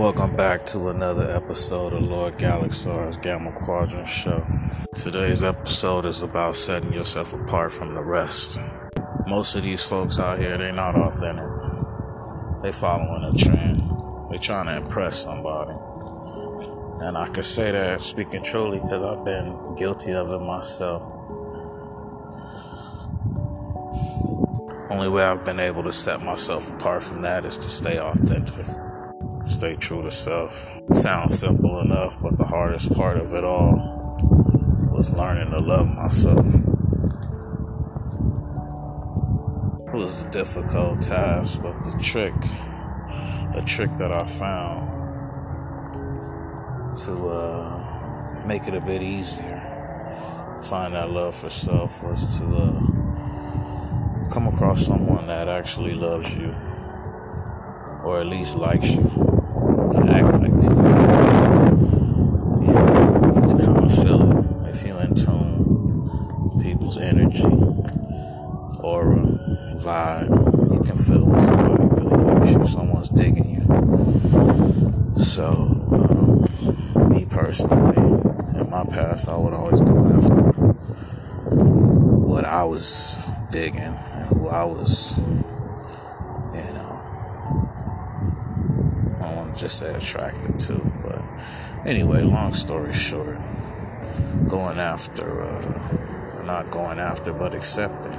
Welcome back to another episode of Lord Galaxar's Gamma Quadrant Show. Today's episode is about setting yourself apart from the rest. Most of these folks out here, they're not authentic. They're following a trend. They're trying to impress somebody. And I can say that speaking truly because I've been guilty of it myself. Only way I've been able to set myself apart from that is to stay authentic. Stay true to self. Sounds simple enough, but the hardest part of it all was learning to love myself. It was a difficult task, but the trick, a trick that I found to uh, make it a bit easier, find that love for self was to uh, come across someone that actually loves you, or at least likes you act like that. Yeah, you can kind of feel it if you're in tune. People's energy, aura, vibe. You can feel when somebody really likes you. Someone's digging you. So, um, me personally, in my past, I would always go after what I was digging and who I was you know. I want to just say attracted to. But anyway, long story short, going after, uh, not going after, but accepting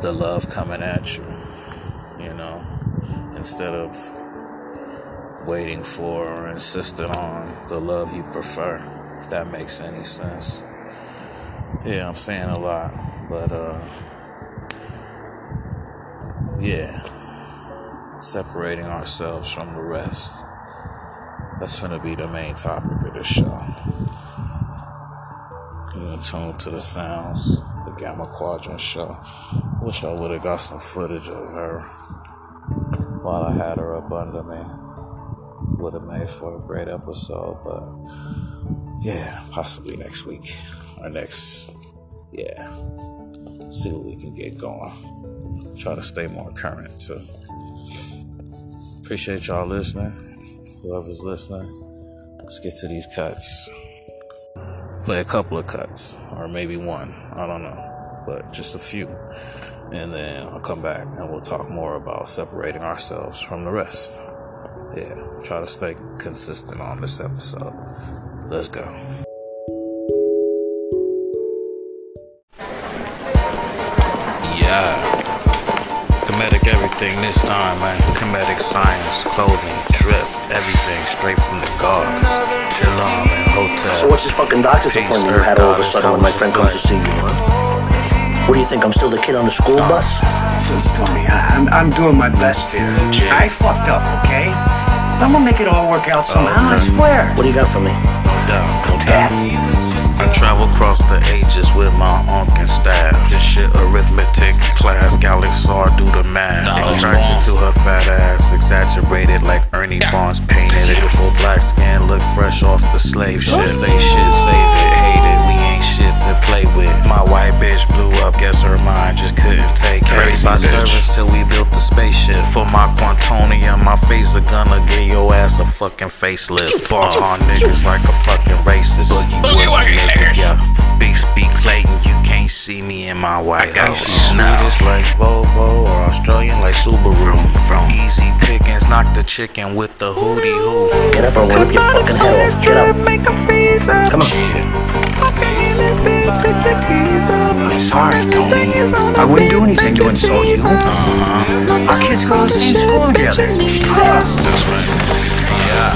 the love coming at you, you know, instead of waiting for or insisting on the love you prefer, that makes any sense. Yeah, I'm saying a lot, but uh, yeah separating ourselves from the rest. That's to be the main topic of this show. You in tune to the sounds, the Gamma Quadrant show. Wish I would have got some footage of her while I had her up under me. Would have made for a great episode, but yeah, possibly next week or next, yeah. See what we can get going. Try to stay more current too. Appreciate y'all listening. Whoever's listening, let's get to these cuts. Play a couple of cuts, or maybe one. I don't know, but just a few. And then I'll come back and we'll talk more about separating ourselves from the rest. Yeah, try to stay consistent on this episode. Let's go. Yeah. Comedic everything this time, man. Comedic science, clothing, drip, everything straight from the guards. Shalom and hotel. So what's this fucking doctor's Peace, appointment you had all of a sudden when my friend comes to see you, huh? What do you think? I'm still the kid on the school no. bus? Please, Tony, I, am I'm, I'm doing my best here. Jay. I fucked up, okay? I'm gonna make it all work out somehow, oh, I swear. What do you got for me? No doubt, no doubt. I travel across the ages with my unk and staff. This shit arithmetic class, Galaxar do the math. Attracted to her fat ass, exaggerated like Ernie Barnes painted. Beautiful black skin, look fresh off the slave shit. Say shit, save it, hate it, we ain't shit to play with. My white bitch blew up, guess her mind just couldn't take it. Crazy by service till we built the spaceship. For my quantonium, my face are gonna give your ass a fucking facelift. Bar on niggas like a fucking racist. Boogie, boogie, nigga, yeah. Big speak Clayton, you can't see me in my white house. Swedish like Volvo or Australian like Subaru. From, from easy pickings, knock the chicken with the hootie hoo. Get up or whip your fucking head off. Get up. Make a freeze up. Come on. I'm sorry, Tony. I wouldn't do anything to insult you. Uh-huh. Our kids go to the same school together. That's right. Yeah.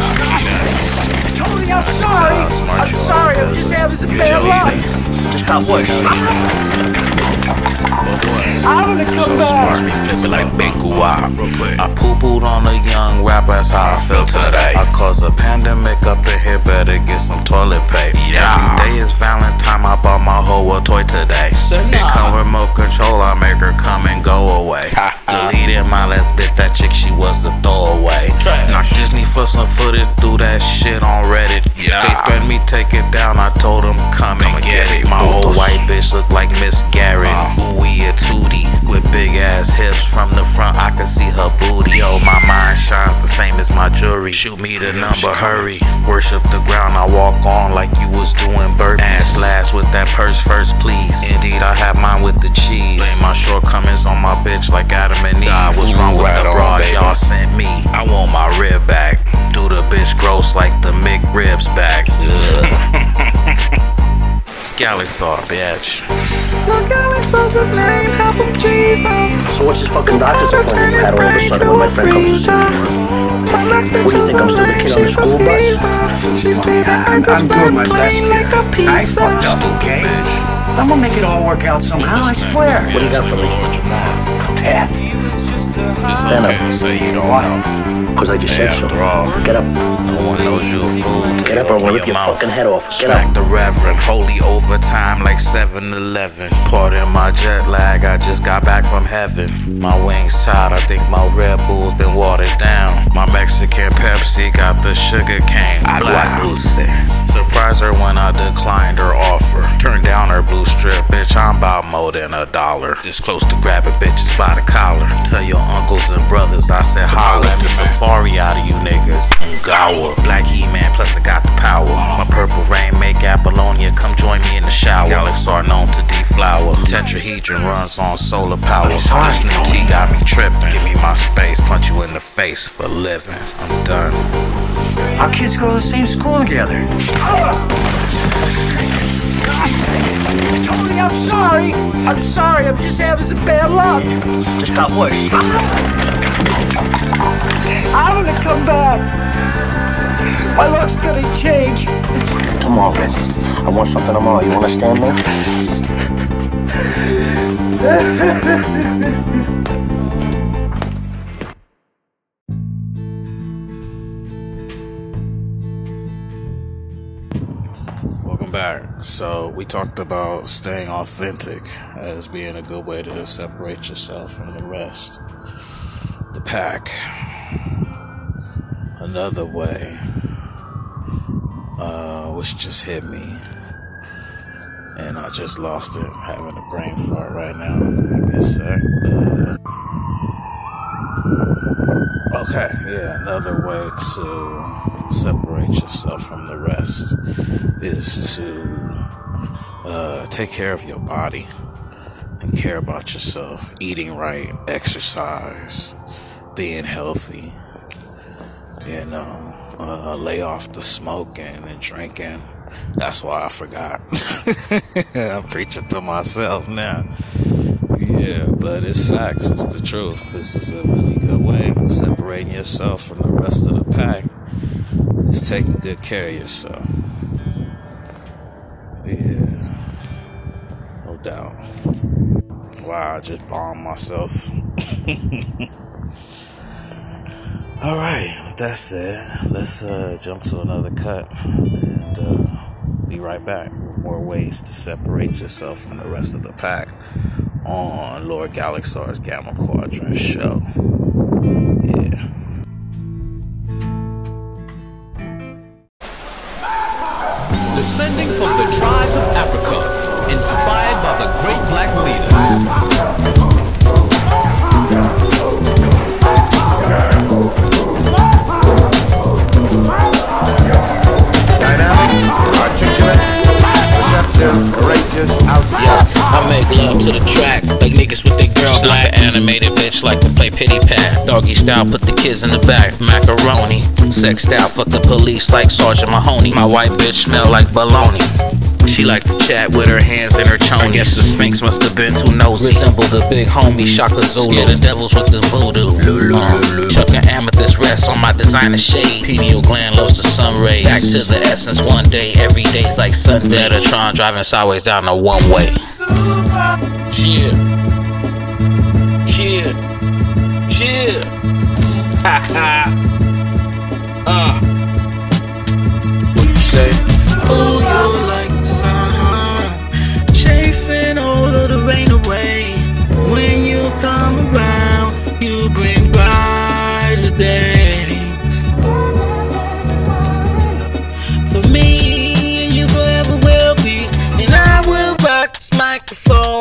Tony, I'm sorry. I'm sorry. I'm just having some bad luck. Just got worse. I'm gonna come so back. Smart, me flipping like Big I poo pooed on a young rapper, that's how I feel today. I cause a pandemic up in here, better get some toilet paper. Yeah. Every day is Valentine, I bought my hoe a toy today. So It come remote control, I make her come and go away. Deleted my last bit, that chick, she was a throwaway. Knock Disney for some footage, do that shit on Reddit. Yeah. They threatened me, take it down, I told them come, come and get, get it. My old white bitch look like Miss Garrett. Uh. Ooh, we a tootie with big ass hips from the front, I can see her booty. Yo, my mind shines the same as my jewelry. Shoot me the number, hurry. Worship the ground I walk on like you was doing burpees. Ass last with that purse first, please. Indeed, I have mine with the cheese. Blame my shortcomings on my bitch like Adam and Eve. God, what's wrong with the broad y'all sent me? I want my rib back. Do the bitch gross like the McRibs back. saw, bitch. Scally sauce his name, help him Jesus. So what's this fucking doctor's appointment you had all of a sudden when my friend comes to see you? My next What do you think, I'm still the kid on the school bus? She said I'm, I'm doing my best here. like a I pizza. fucked up, okay? I'm gonna make it all work out somehow, I swear. What do you got for me? That. It's Stand up. to say you don't know. Because I just Hey, said so. all, Get up. no one knows you a fool. Get up or I'm gonna rip your mouth. fucking head off. Get Smack up. the reverend, holy overtime like 7 Eleven. Pardon my jet lag, I just got back from heaven. My wings tied, I think my Red Bull's been watered down. My Mexican Pepsi got the sugar cane. Black Lucy. Surprised her when I declined her offer. Turned down her blue strip, bitch, I'm about more than a dollar. This close to grabbing bitches by the collar. Tell your uncles and brothers I said holla. Beat the safari out of you niggas. Ngawa. Black He-Man, plus I got the power. My purple rain make Apollonia come join me in the shower. Galaxy are known to deflower. Tetrahedron runs on solar power. This new T got me tripping. Give me my space, punch you in the face for living. I'm done. Our kids go to the same school together. Tony, I'm sorry. I'm sorry. I'm just having some bad luck. Just got worse. I'm gonna come back. My luck's gonna change. Tomorrow. I want something tomorrow. You understand me? back. So, we talked about staying authentic as being a good way to separate yourself from the rest. The pack. Another way, uh, which just hit me. And I just lost it. having a brain fart right now. Sec. Uh, Okay, yeah, another way to separate yourself from the rest is to uh, take care of your body and care about yourself. Eating right, exercise, being healthy, you know, uh, lay off the smoking and drinking. That's why I forgot. I'm preaching to myself now. Yeah, but it's facts. It's the truth. This is a really good way separating yourself from the rest of the pack. Taking good care of yourself. Yeah, no doubt. Wow, I just bombed myself. All right, with that said, let's uh, jump to another cut and uh, be right back more ways to separate yourself from the rest of the pack on Lord Galaxar's Gamma Quadrant show. Yeah. I make love to the track, like niggas with their girl black. Animated bitch like to play pity pat. Doggy style, put the kids in the back. Macaroni. Sex style, fuck the police like Sergeant Mahoney. My white bitch smell like bologna. She like to chat with her hands in her chonies. I guess the Sphinx must have been too nosy. Resemble the big homie Shaka Zulu. Yeah, the devils with the voodoo. Uh, chucking amethyst rests on my designer shades. Pineal gland loves the sun rays. Back to the essence one day. Every day's like Sunday. Metatron driving sideways down the one way. Chill. Chill. Chill. Ha ha. Uh. What you say? Oh, Chasing all of the rain away. When you come around, you bring brighter days. For me, and you forever will be. And I will rock this microphone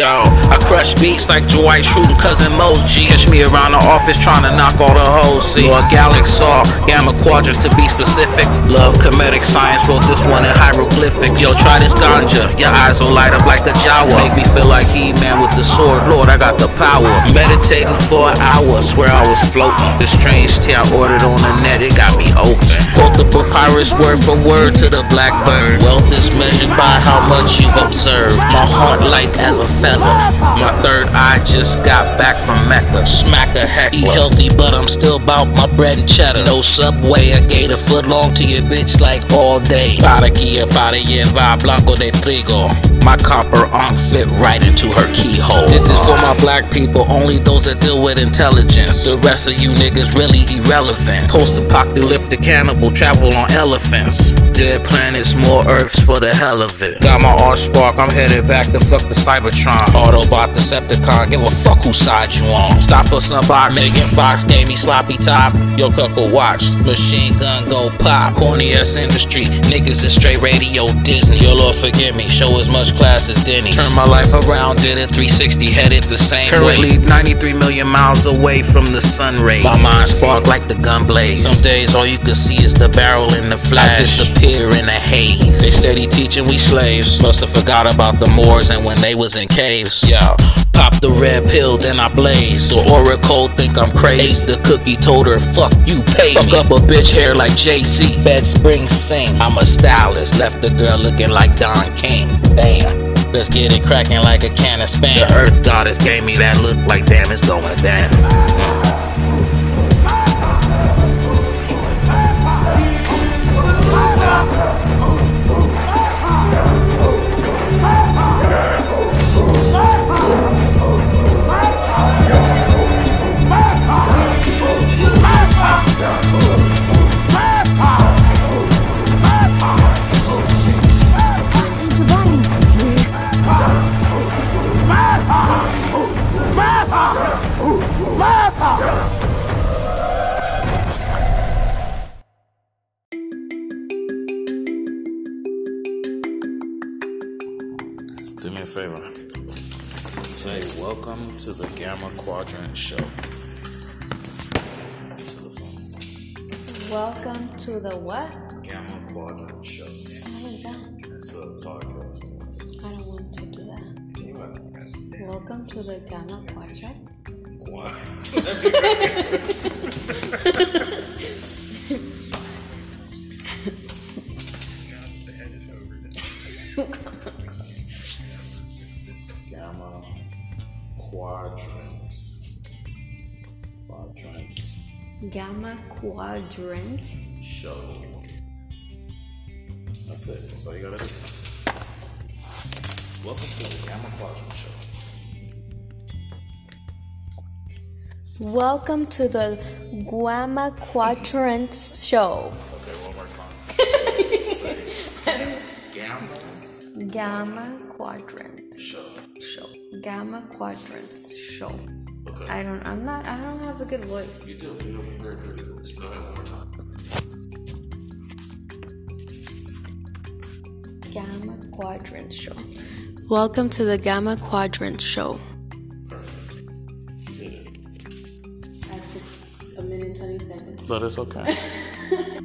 Yo, I crush beats like Dwight and cousin Mos G. Catch me around the office trying to knock all the hoes. See, or Galaxy Saw, Gamma Quadrant to be specific. Love comedic science, wrote this one in hieroglyphics. Yo, try this ganja, your eyes will light up like a Jawa. Make me feel like He Man with the sword, Lord, I got the power. Meditating for an hour, swear I was floating. The strange tea I ordered on the net, it got me open. Quote the papyrus word for word to the blackbird. Wealth is measured by how much you've observed. My heart light as a feather. My third eye just got back from Mecca. Smack a heck. Eat healthy, but I'm still bout my bread and cheddar. No subway, I gave a foot long to your bitch like all day. Para que para llevar blanco de trigo. My copper aren't fit right into her keyhole. Did this for my black people, only those that deal with intelligence. The rest of you niggas really irrelevant. Post apocalyptic cannibal travel on elephants. Dead planets, more earths for the hell of it. Got my art spark, I'm headed back to fuck the Cybertron. Autobot Decepticon, give a fuck whose side you on. Stop for some box. Megan Fox gave me sloppy top. Yo, couple watch. Machine gun go pop. Corny ass industry. Niggas is straight radio Disney. Yo, Lord forgive me. Show as much class as Denny. Turn my life around, did it 360, headed the same Currently way. 93 million miles away from the sun rays. My mind spark like the gun blaze. Some days all you can see is the barrel in the flash. I disappear in the haze. They steady teaching we slaves. Must have forgot about the Moors and when they was in caves. Yeah. Pop the red pill, then I blaze. The oracle think I'm crazy. Ate the cookie, told her, fuck you, pay Fuck me. up a bitch hair like Jay-Z. Bed spring sing. I'm a stylist. Left the girl looking like Don King. Damn. Let's get it cracking like a can of spam. The earth goddess gave me that look like damn, it's going down. Mm. Quadrant Show. Into the phone. Welcome to the what? Gamma Quadrant Show. I like that. It's a podcast. I don't want to do that. Welcome to the Gamma Quadrant. Gamma Quadrant. Show. That's it. That's all you gotta do. Welcome to the Gamma Quadrant Show. Welcome to the Gamma Quadrant Show. Okay, one more time. Gamma Gamma Quadrant Show. Show. Gamma Quadrant Show. Okay. I don't. I'm not. I don't have a good voice. You do. You have a very pretty voice. Go ahead one more time. Gamma Quadrant Show. Welcome to the Gamma Quadrant Show. You did it. I took a minute twenty seconds. But it's okay.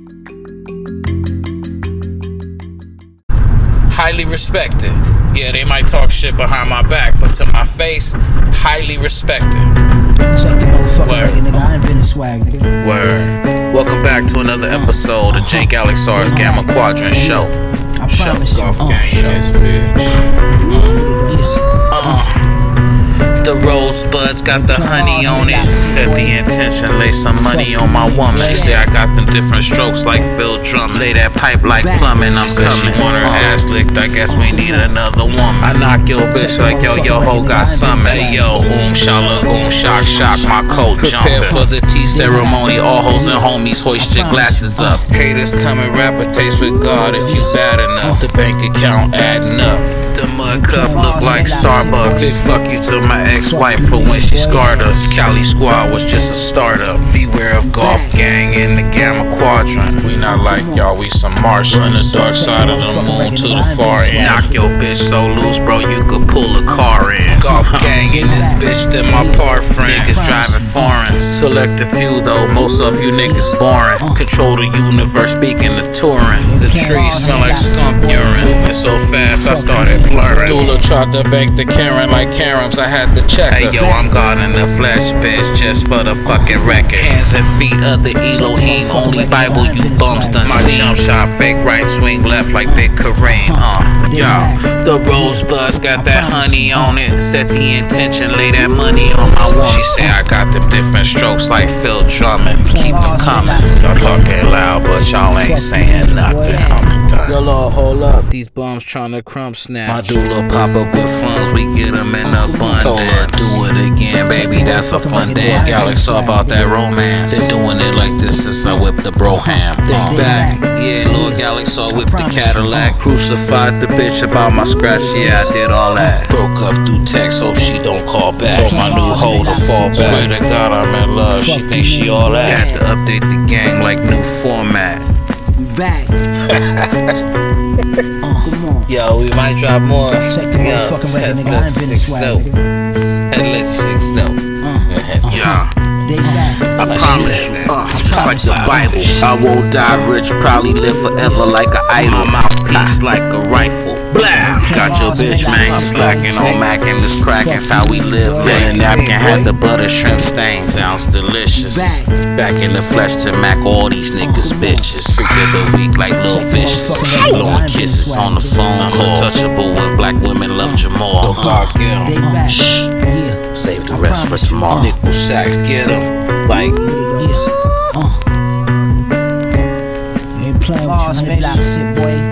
highly respected. Yeah, they might talk shit behind my back, but to my face, highly respected. Check the motherfucker Word. nigga. I invented swag, nigga. Word. Welcome back to another episode of Jank Alexar's Gamma Quadrant Show. I Show promise you. golf Uh, game this bitch. Uh, the rosebuds got the honey on it. Set the intention, lay some money on my woman. She say I got them different strokes like Phil Drummond. Lay that pipe like plumbing, I'm coming. She want her uh-huh. ass licked, I guess we need another woman. I knock your bitch like yo, yo ho got something. Hey yo, oom shala, oom shock, shock, my coat jumping. Prepare for the tea ceremony, all hoes and homies hoist your uh-huh. glasses up. Uh-huh. Haters coming, rapper taste with God if you bad enough. The bank account adding up. The mud cup look like Starbucks. Fuck you to my ex-wife for when she scarred us. Cali Squad was just a startup. Beware of golf gang in the Gamma Quadrant. We not like y'all, we some Marshall on the dark side of the moon to the far end. Knock your bitch so loose, bro, you could pull a car in. Golf gang in this bitch, then my par friend. Niggas driving foreign. Select a few though, most of you niggas boring. Control the universe, speaking of touring. The trees smell like skunk urine. Moving so fast, I started blurring. Dula tried to bank the Karen like Karens, I had to check her. Hey yo, I'm God in the flesh, bitch, just for the fucking record. Hands and feet of the Elohim, only Bible you bums done My jump shot fake right, swing left like Big Kareem. Uh, yo, the rosebuds got that honey on it. Set the intention, lay that money on my one. She say I got them different strokes like Phil Drummond. Keep them coming. Y'all talking loud, but y'all ain't saying nothing. I'm done. Yo, Lord, hold up. These bums trying tryna crumb snatch. My doula pop up with funds, we get them in abundance. Do it again, baby, that's a fun dance. Y'all like so about that romance. They doing it like this since I whipped the broham. Think back, yeah, Lord Galaxy, I whipped the Cadillac. Crucified the bitch about my scratch, yeah, I did all that. Broke up through text, hope she don't call back. Told my new hoe to fall back. Swear to God, I'm in love, she thinks she all that. Had to update the gang like new format. Back. Uh, come on. Yo, we might drop more. Check the Yo, motherfucking record, nigga. I let's ain't been this six swag, dope. nigga. Let's six dope. Yeah. They back. I promise you, uh, just like the Bible. I won't die rich, probably live forever like an idol. My mouthpiece like a rifle. Blah! Got your bitch, man, slacking on Mac and this crackin's how we live. Tin napkin had the butter shrimp stain. Sounds delicious. Back in the flesh to Mac all these niggas bitches. Freak of the week like little fishes. Blowing kisses on the phone. Untouchable when black women love Jamal. God get 'em. They back. Shh. Yeah. Save the rest for tomorrow. Nickel sacks, get 'em. Like, Yeah. Uh. Ain't playing with you, block shit, boy.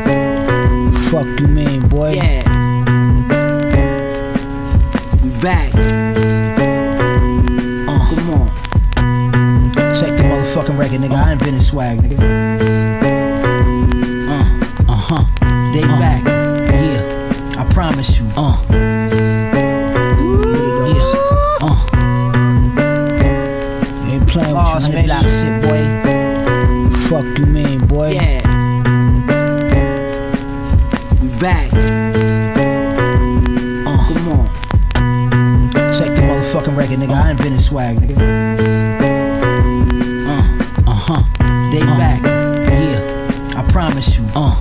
Fuck you mean, boy. Yeah. We back. Uh. Come on. Check the motherfucking record, nigga. I invented swag, nigga. Uh. Uh huh. They back. Yeah. I promise you. Uh. Yeah. Uh. Ain't playing with you, block shit, boy. Fuck you mean, record, nigga. I invented swag, nigga. Uh, uh huh. They back. Yeah. I promise you. Uh.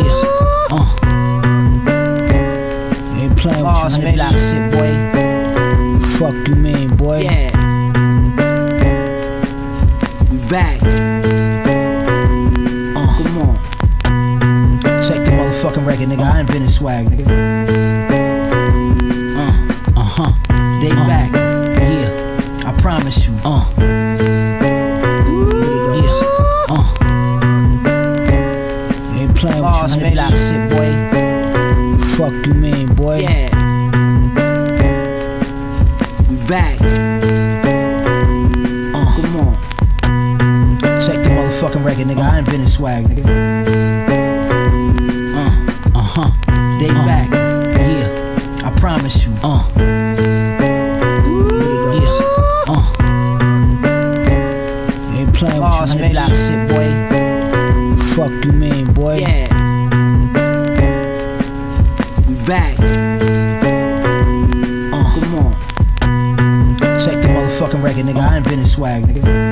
Yeah. Uh. Ain't playing with you, block shit, boy. Fuck you man, boy. Yeah. We back. Uh, come on. Check the motherfucking record, nigga. I invented swag, nigga. Record, nigga. I invented swag, nigga. Uh, uh huh. They back. Yeah. I promise you. Uh. Yeah. Uh. Ain't playing with you, block shit, boy. Fuck you mean, boy. Yeah. We back. Uh, come on. Check the motherfucking record, nigga. I invented swag, nigga.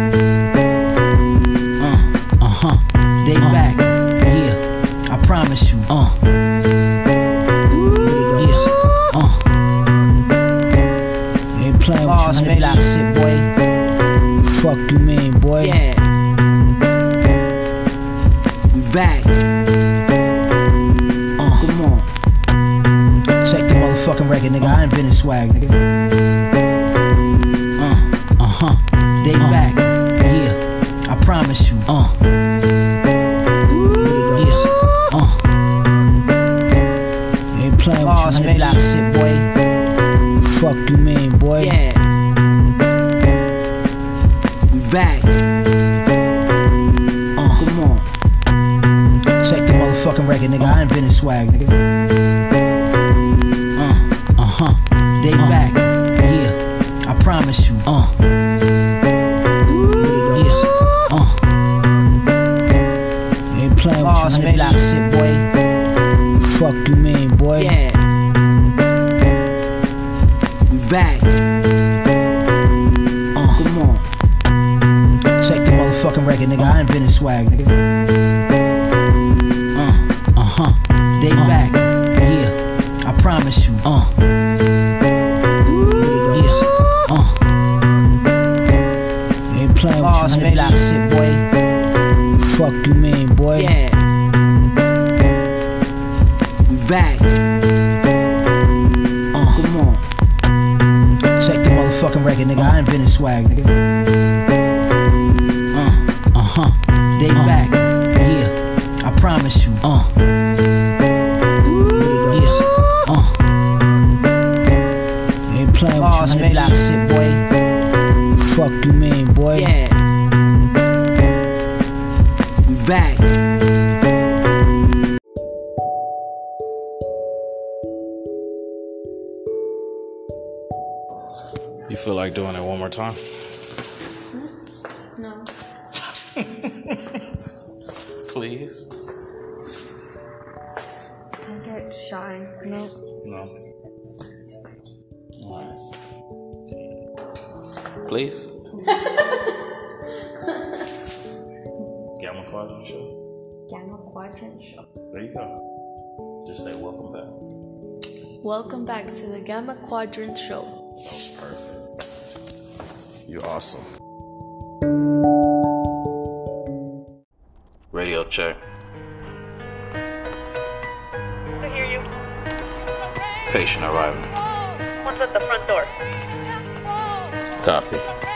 Record, nigga. I invented swag, nigga. Uh, uh huh. They back. Yeah. I promise you. Uh. Yeah. Uh. Ain't playing with you, block shit, boy. Fuck you mean, boy. Yeah. We back. Uh, come on. Check the motherfucking record, nigga. I invented swag, nigga. Please. I get shy. No. No. Alright. Please. Gamma Quadrant Show. Gamma Quadrant Show. There you go. Just say welcome back. Welcome back to the Gamma Quadrant Show. Oh, perfect. You're awesome. Check. I hear you. Patient arriving. One's at the front door. Copy.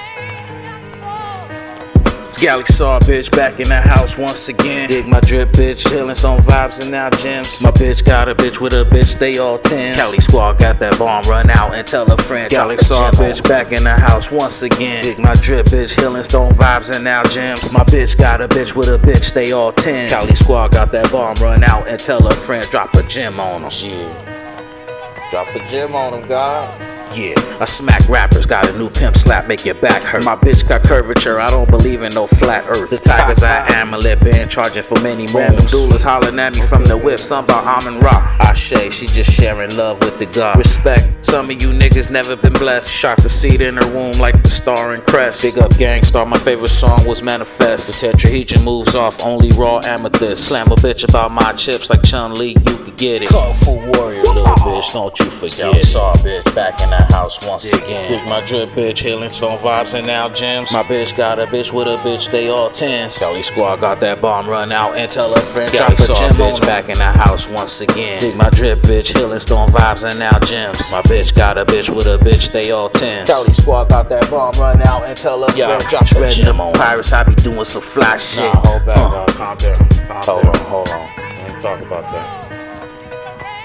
It's Saw, bitch, back in the house once again. Dig my drip, bitch, chillin' stone vibes and now gems. My bitch got a bitch with a bitch, they all 10. Cali Squad got that bomb, run out and tell a friend. Galaxy Saw, bitch, back in the house once again. Dig my drip, bitch, healing stone vibes and now gems. My bitch got a bitch with a bitch, they all 10. Cali Squad got that bomb, run out and tell a friend, drop a gem on them. Yeah. Drop a gem on them, God. Yeah, I smack rappers, got a new pimp slap, make your back hurt. My bitch got curvature, I don't believe in no flat earth. The tigers I amulet, been charging for many Random doulas hollering at me from the whip, something about Amin Ra. Ashe, she just sharing love with the God. Respect, some of you niggas never been blessed. Shot the seed in her womb like the star and crest. Big up Gang Starr, my favorite song was Manifest. The tetrahedron moves off, only raw amethyst. Slam a bitch about my chips like Chun Li, you could get it. Kung Fu warrior, little bitch, don't you forget it. Saw bitch back in the house once again. Dig my drip, bitch, healing stone vibes and now gems. My bitch got a bitch with a bitch, they all tens. Cali Squad got that bomb, run out and tell a friend. Drop a gem, bitch, back in the house once again. Dig my drip, bitch, healing stone vibes and now gems. My bitch got a bitch with a bitch, they all tens. Cali Squad got that bomb, run out and tell a friend. Drop a gem on Pirates, I be doing some fly shit. Nah, hold back, uh. dog. Calm down. Calm Hold down. on, hold on. We ain't talk about that.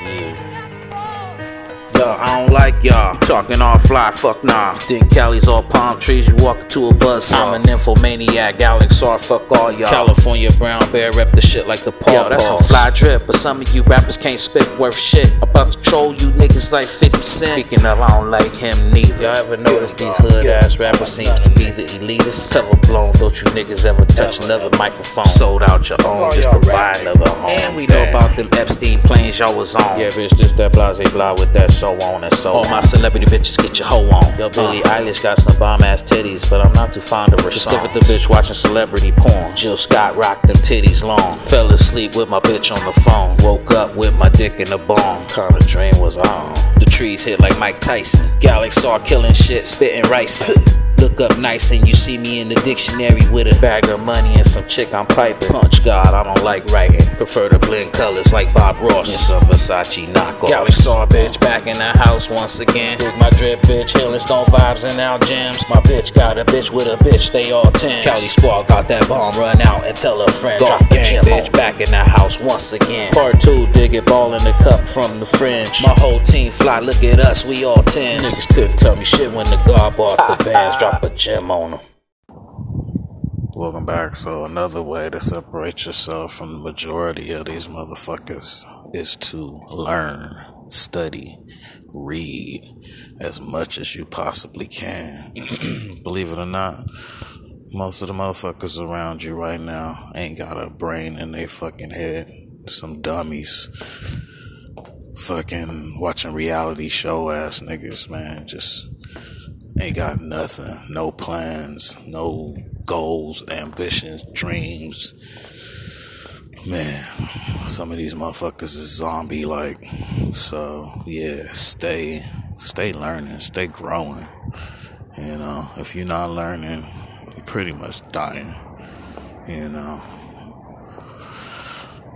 Yeah. I don't like y'all. Talking all fly, fuck nah. Think Cali's all palm trees, you walk into a buzz. I'm an infomaniac, Alex R, fuck all y'all. California brown bear, rep the shit like the paw. Yo, that's a fly drip, but some of you rappers can't spit worth shit. About to troll you niggas like 50 Cent. Speaking of, I don't like him neither. Y'all ever notice these hood ass rappers seems to be the elitist? Cover blown, don't you niggas ever touch another microphone? Sold out your own just to buy another home. And we know about them Epstein planes y'all was on. Yeah, bitch, just that blase blah with that so on and so All my celebrity bitches get your hoe on. Yo, Billie uh. Eilish got some bomb ass titties, but I'm not too fond of her Just live with the bitch watching celebrity porn. Jill Scott rocked them titties long. Fell asleep with my bitch on the phone. Woke up with my dick in a bong. Kinda dream was on. The trees hit like Mike Tyson. Galaxy saw killing shit, spitting rice. Look up nice and you see me in the dictionary with a bag of money and some chick I'm piping. Punch God, I don't like writing. Prefer to blend colors like Bob Ross and some Versace knockoffs. Galaxy saw a bitch back in the house once again. Dig my drip bitch, healing stone vibes and now gems. My bitch got a bitch with a bitch, they all ten. Cali squad got that bomb, run out and tell a friend. Drop gang bitch back in the house once again. Part two, dig it ball in the cup from the fringe. My whole team fly, look at us, we all ten. Niggas couldn't tell me shit when the guard bought the ah, bands. Drop a gem on them. Welcome back. So another way to separate yourself from the majority of these motherfuckers is to learn, study, read as much as you possibly can. Believe it or not, most of the motherfuckers around you right now ain't got a brain in their fucking head. Some dummies. fucking watching reality show ass niggas, man. Just ain't got nothing. No plans, no goals, ambitions, dreams. Man, some of these motherfuckers is zombie like. So, yeah, stay, stay learning, stay growing. You know, if you're not learning, you're pretty much dying. You know.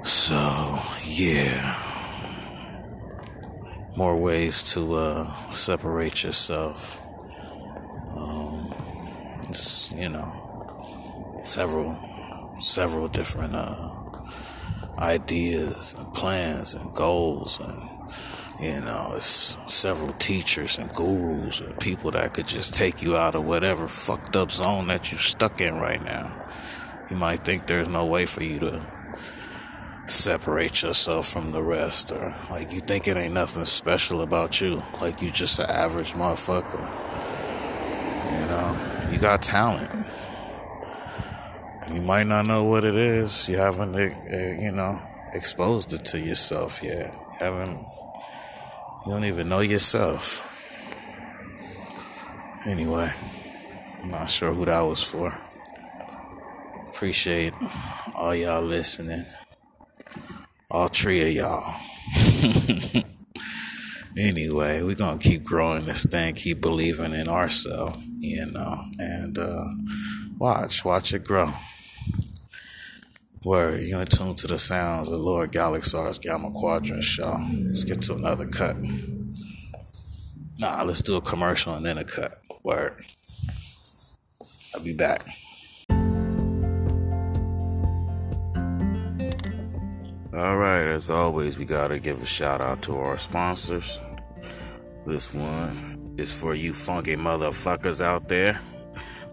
So, yeah. More ways to uh, separate yourself. You know, several, several different uh, ideas and plans and goals and you know, it's several teachers and gurus and people that could just take you out of whatever fucked up zone that you're stuck in right now. You might think there's no way for you to separate yourself from the rest, or like you think it ain't nothing special about you, like you just an average motherfucker. You know, got talent. You might not know what it is. You haven't, uh, you know, exposed it to yourself yet. You haven't you don't even know yourself. Anyway, I'm not sure who that was for. Appreciate all y'all listening. All three of y'all. anyway, we're gonna keep growing this thing, keep believing in ourselves, you know, and uh, watch, watch it grow. Word, you're in tune to the sounds of Lord Galaxar's Gamma Quadrant Show. Let's get to another cut. Nah, let's do a commercial and then a cut. Word. I'll be back. All right, as always, we gotta give a shout out to our sponsors. This one is for you funky motherfuckers out there.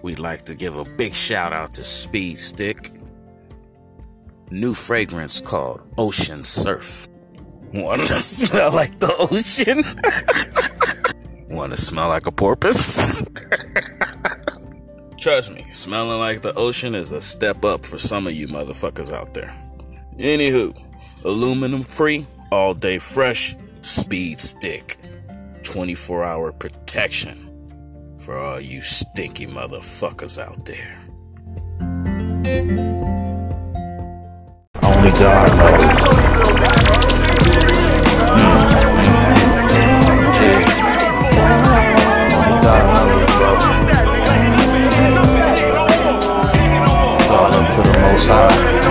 We'd like to give a big shout out to Speed Stick new fragrance called Ocean Surf. Want to smell like the ocean? Want to smell like a porpoise? Trust me, smelling like the ocean is a step up for some of you motherfuckers out there. Anywho, aluminum free, all day fresh, speed stick, 24 hour protection for all you stinky motherfuckers out there. Only God knows. Hmm. Only God knows, the Most High.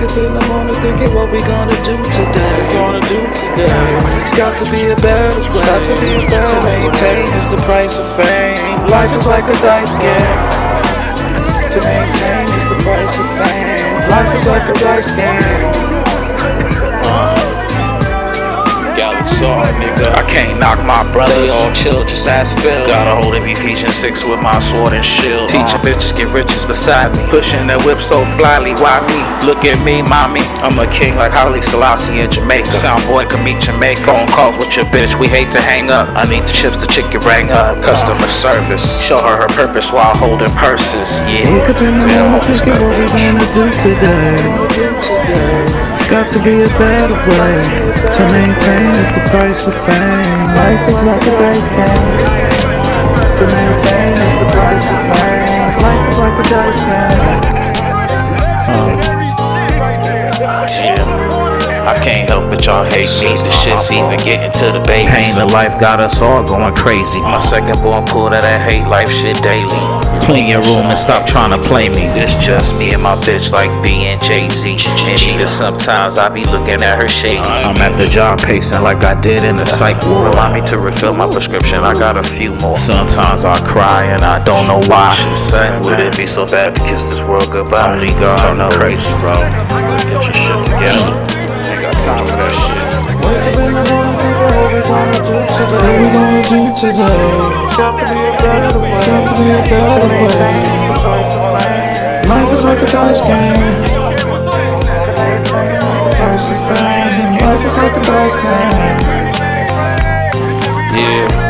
Wake up in the morning thinking what we gonna do today. What we gonna do today? It's got to be a better way. Got to be a better to maintain is the price of fame. Life is like a dice game. To maintain is the price of fame. Life is like a dice game. Nigga. I can't knock my brothers. They all chill, just ask Phil. Got a hold of Ephesians 6 with my sword and shield. Uh-huh. Teaching bitches get riches beside me. Pushing that whip so flyly, why me? Look at me, mommy. I'm a king like Haile Selassie in Jamaica. Soundboy can meet Jamaica. Phone calls with your bitch, we hate to hang up. I need the chips the chicken rang up. Uh-huh. Customer service. Show her her purpose while holding purses. Yeah. Wake up in the morning what we gonna do today. It's got to be a better way to maintain is the price of fame. Life is like a dice game. To maintain is the price of fame. Life is like a dice game. Can't help but y'all hate me. The shit's even getting to the baby. Pain of life got us all going crazy. My second born pulled out that hate life shit daily. Clean your room and stop trying to play me. It's just me and my bitch like B and Jay Z. And even sometimes I be looking at her shady. I'm at the job pacing like I did in the psych ward. Remind me to refill my prescription. I got a few more. Sometimes I cry and I don't know why. Son, would it be so bad to kiss this world goodbye? Only God knows, crazy, bro. Get your shit together. Time for that shit. Do today. Do today? It's got to be a better way. It's got to be a better way. Game. Game. Yeah.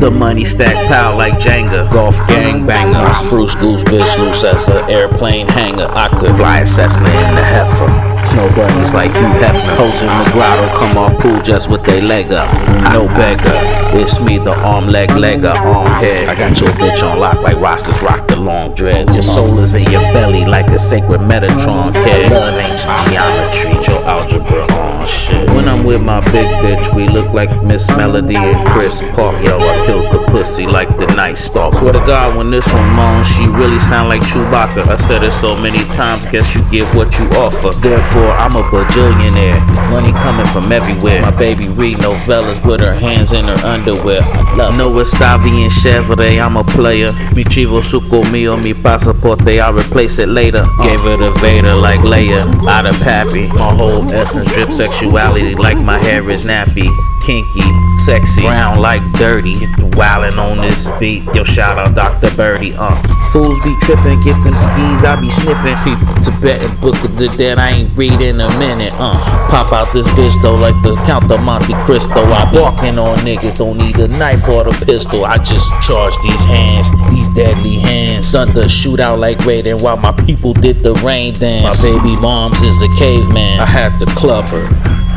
The money stack pile like Jenga. Golf gang banger. My spruce goose bitch loose as an airplane hanger. I could fly a Cessna in the heifer. Snow bunnies like Hugh Hefner. The grotto come off pool just with they leg up. No beggar. It's me, the arm, leg, legger, arm, head. I got your bitch on lock like Rastas rock the long dreads. Your soul is in your belly like a sacred Metatron kid. Love ancient geometry. Your algebra on shit. When I'm with my big bitch, we look like Miss Melody and Chris Park. Yo, I killed the pussy like the night stalk. Swear to God, when this one moans, she really sound like Chewbacca. I said it so many times, guess you get what you offer. Therefore, I'm a bajillionaire. Money coming from everywhere. My baby read novellas with her hands in her underwear. Love no Estavi and Chevrolet, I'm a player. Mi chivo suco mío, mi pasaporte, I'll replace it later. Gave her the Vader like Leia, out of Pappy. My whole essence drip sexuality like my hair is nappy. Kinky, sexy, brown like dirty. Wildin' on this beat, yo shout out Dr. Birdie, uh. Fools be trippin', get them skis, I be sniffing. People Tibetan book of the dead, I ain't read in a minute, uh. Pop out this bitch though, like the Count of Monte Cristo. I walking on niggas, don't need a knife or the pistol. I just charge these hands, these deadly hands. Thunder shoot out like Raiden while my people did the rain dance. My baby mom's is a caveman, I had to club her.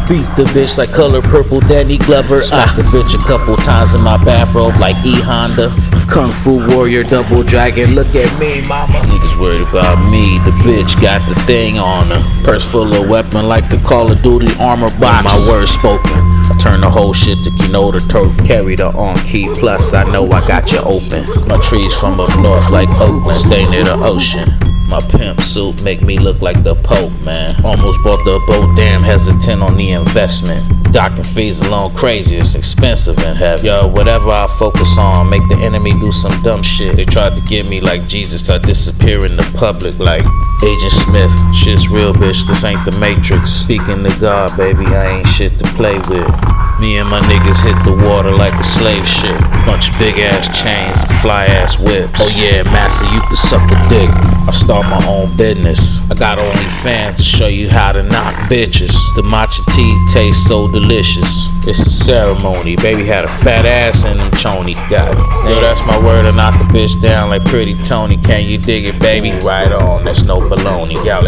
Beat the bitch like color purple Danny Glover. Slapped the bitch a couple times in my bathrobe like E Honda. Kung Fu Warrior Double Dragon. Look at me, mama. Niggas worried about me. The bitch got the thing on her. Purse full of weapon like the Call of Duty armor box. My words spoken. I turn the whole shit to Kino the turf. Carry the on key. Plus, I know I got you open. My trees from up north like Oakland. Stay near the ocean. My pimp suit make me look like the Pope, man. Almost bought the boat, damn hesitant on the investment. Docking fees alone crazy, it's expensive in heaven. Yo, whatever I focus on, make the enemy do some dumb shit. They tried to get me like Jesus, I disappear in the public like Agent Smith. Shit's real, bitch, this ain't the Matrix. Speaking to God, baby, I ain't shit to play with. Me and my niggas hit the water like a slave ship. Bunch of big ass chains, and fly ass whips. Oh yeah, massa, you can suck a dick. I start my own business. I got only fans to show you how to knock bitches. The matcha tea tastes so delicious. It's a ceremony. Baby had a fat ass in them chony. Got it. Yo, that's my word to knock a bitch down like pretty Tony. Can you dig it, baby? Right on, that's no baloney. Y'all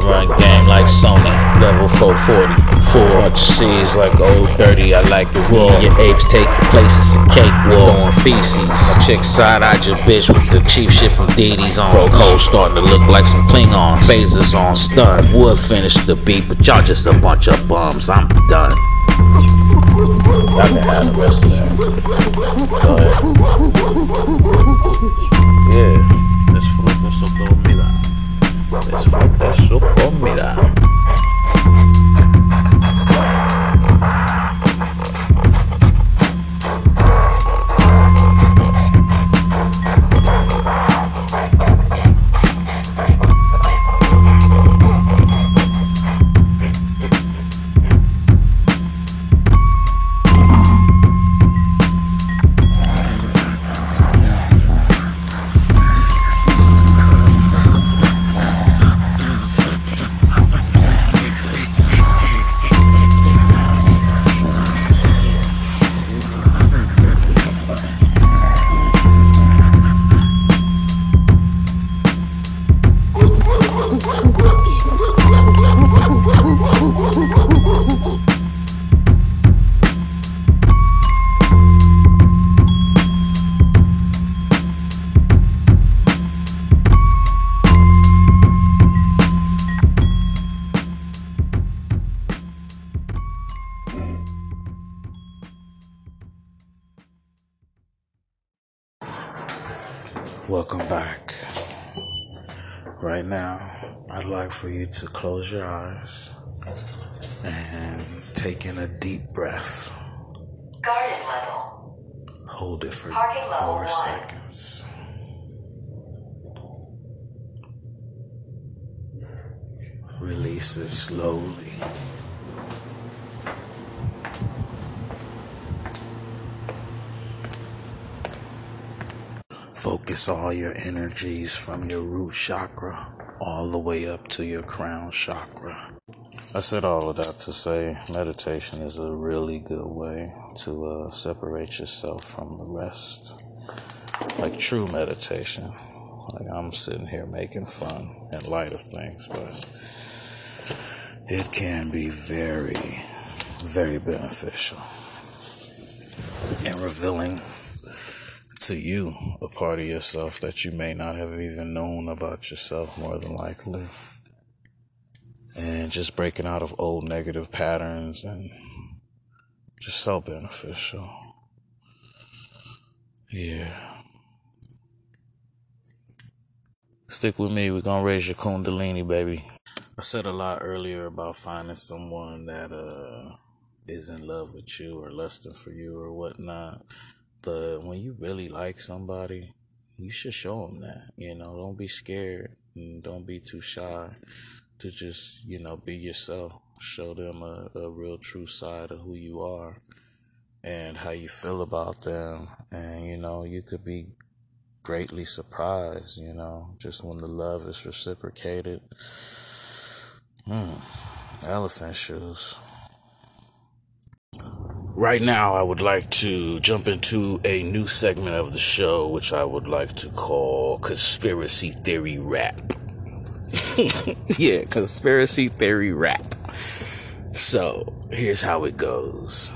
run game like Sony. Level 440. Four bunch of C's like old dirty. I like it raw. Your apes take your places a cake wall. Throwing feces. My chick side eyed your bitch with the cheap shit from DD's on. Broke hoes starting to look like some Klingon. Phasers on stun. Would finish the beat, but y'all just a bunch of bums. I'm done. Y'all can have the rest of that. Go ahead. Yeah. Disfrute su comida. Disfrute su comida. Welcome for you to close your eyes and take in a deep breath. Garden level. Hold it for Parking four seconds. Release it slowly. Focus all your energies from your root chakra all the way up to your crown chakra. I said all of that to say meditation is a really good way to uh, separate yourself from the rest. Like true meditation. Like I'm sitting here making fun and light of things, but it can be very, very beneficial and revealing to you a part of yourself that you may not have even known about yourself, more than likely. And just breaking out of old negative patterns and just so beneficial. Yeah. Stick with me, we're gonna raise your Kundalini, baby. I said a lot earlier about finding someone that uh is in love with you or lusting for you or whatnot. But when you really like somebody, you should show them that. You know, don't be scared and don't be too shy to just, you know, be yourself. Show them a, a real true side of who you are and how you feel about them. And, you know, you could be greatly surprised, you know, just when the love is reciprocated. Hmm. Elephant shoes. Right now, I would like to jump into a new segment of the show, which I would like to call Conspiracy Theory Rap. yeah, Conspiracy Theory Rap. So, here's how it goes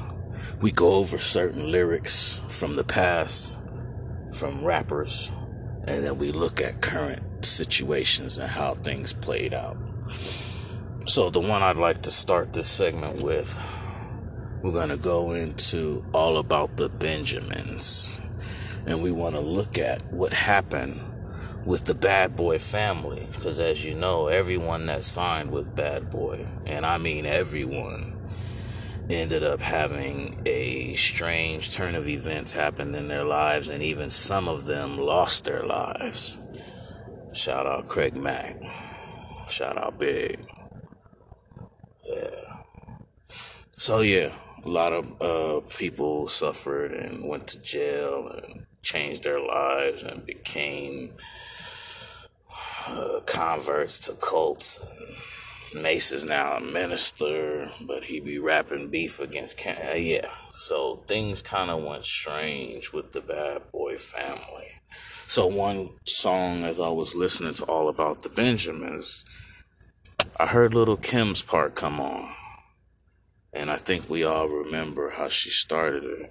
we go over certain lyrics from the past, from rappers, and then we look at current situations and how things played out. So, the one I'd like to start this segment with we're going to go into all about the Benjamins. And we want to look at what happened with the Bad Boy family. Because as you know, everyone that signed with Bad Boy, and I mean everyone, ended up having a strange turn of events happen in their lives, and even some of them lost their lives. Shout out Craig Mack. Shout out Big. Yeah. So yeah, a lot of uh, people suffered and went to jail and changed their lives and became uh, converts to cults. Mase is now a minister, but he be rapping beef against uh, yeah. So things kind of went strange with the Bad Boy family. So one song, as I was listening to all about the Benjamins, I heard Lil' Kim's part come on, and I think we all remember how she started it.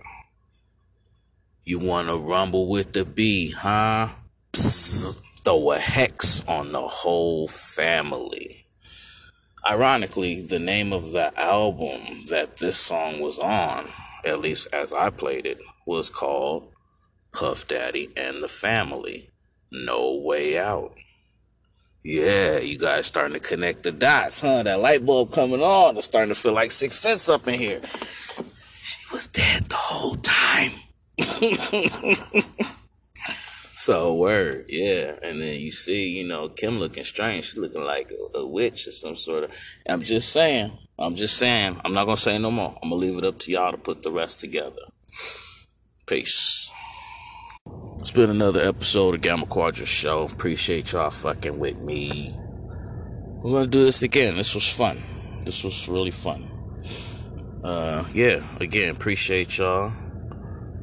You wanna rumble with the bee, huh? Psst, throw a hex on the whole family. Ironically, the name of the album that this song was on, at least as I played it, was called Puff Daddy and the Family. No Way Out. Yeah, you guys starting to connect the dots, huh? That light bulb coming on. It's starting to feel like Sixth Sense up in here. She was dead the whole time. so word, yeah. And then you see, you know, Kim looking strange. She's looking like a, a witch or some sort of. I'm just saying. I'm just saying. I'm not gonna say no more. I'm gonna leave it up to y'all to put the rest together. Peace. It's been another episode of Gamma Quadra Show. Appreciate y'all fucking with me. We're gonna do this again. This was fun. This was really fun. Uh, yeah. Again, appreciate y'all.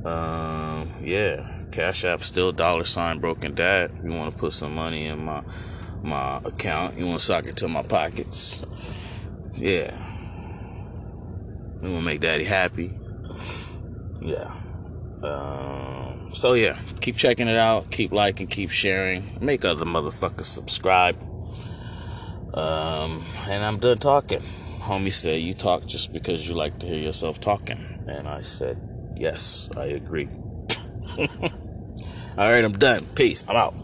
Um, yeah. Cash App still dollar sign broken dad. You want to put some money in my my account? You want to sock it to my pockets? Yeah. We want to make daddy happy. Yeah. Um, so yeah, keep checking it out, keep liking, keep sharing, make other motherfuckers subscribe. Um, and I'm done talking. Homie said, You talk just because you like to hear yourself talking. And I said, Yes, I agree. All right, I'm done. Peace. I'm out.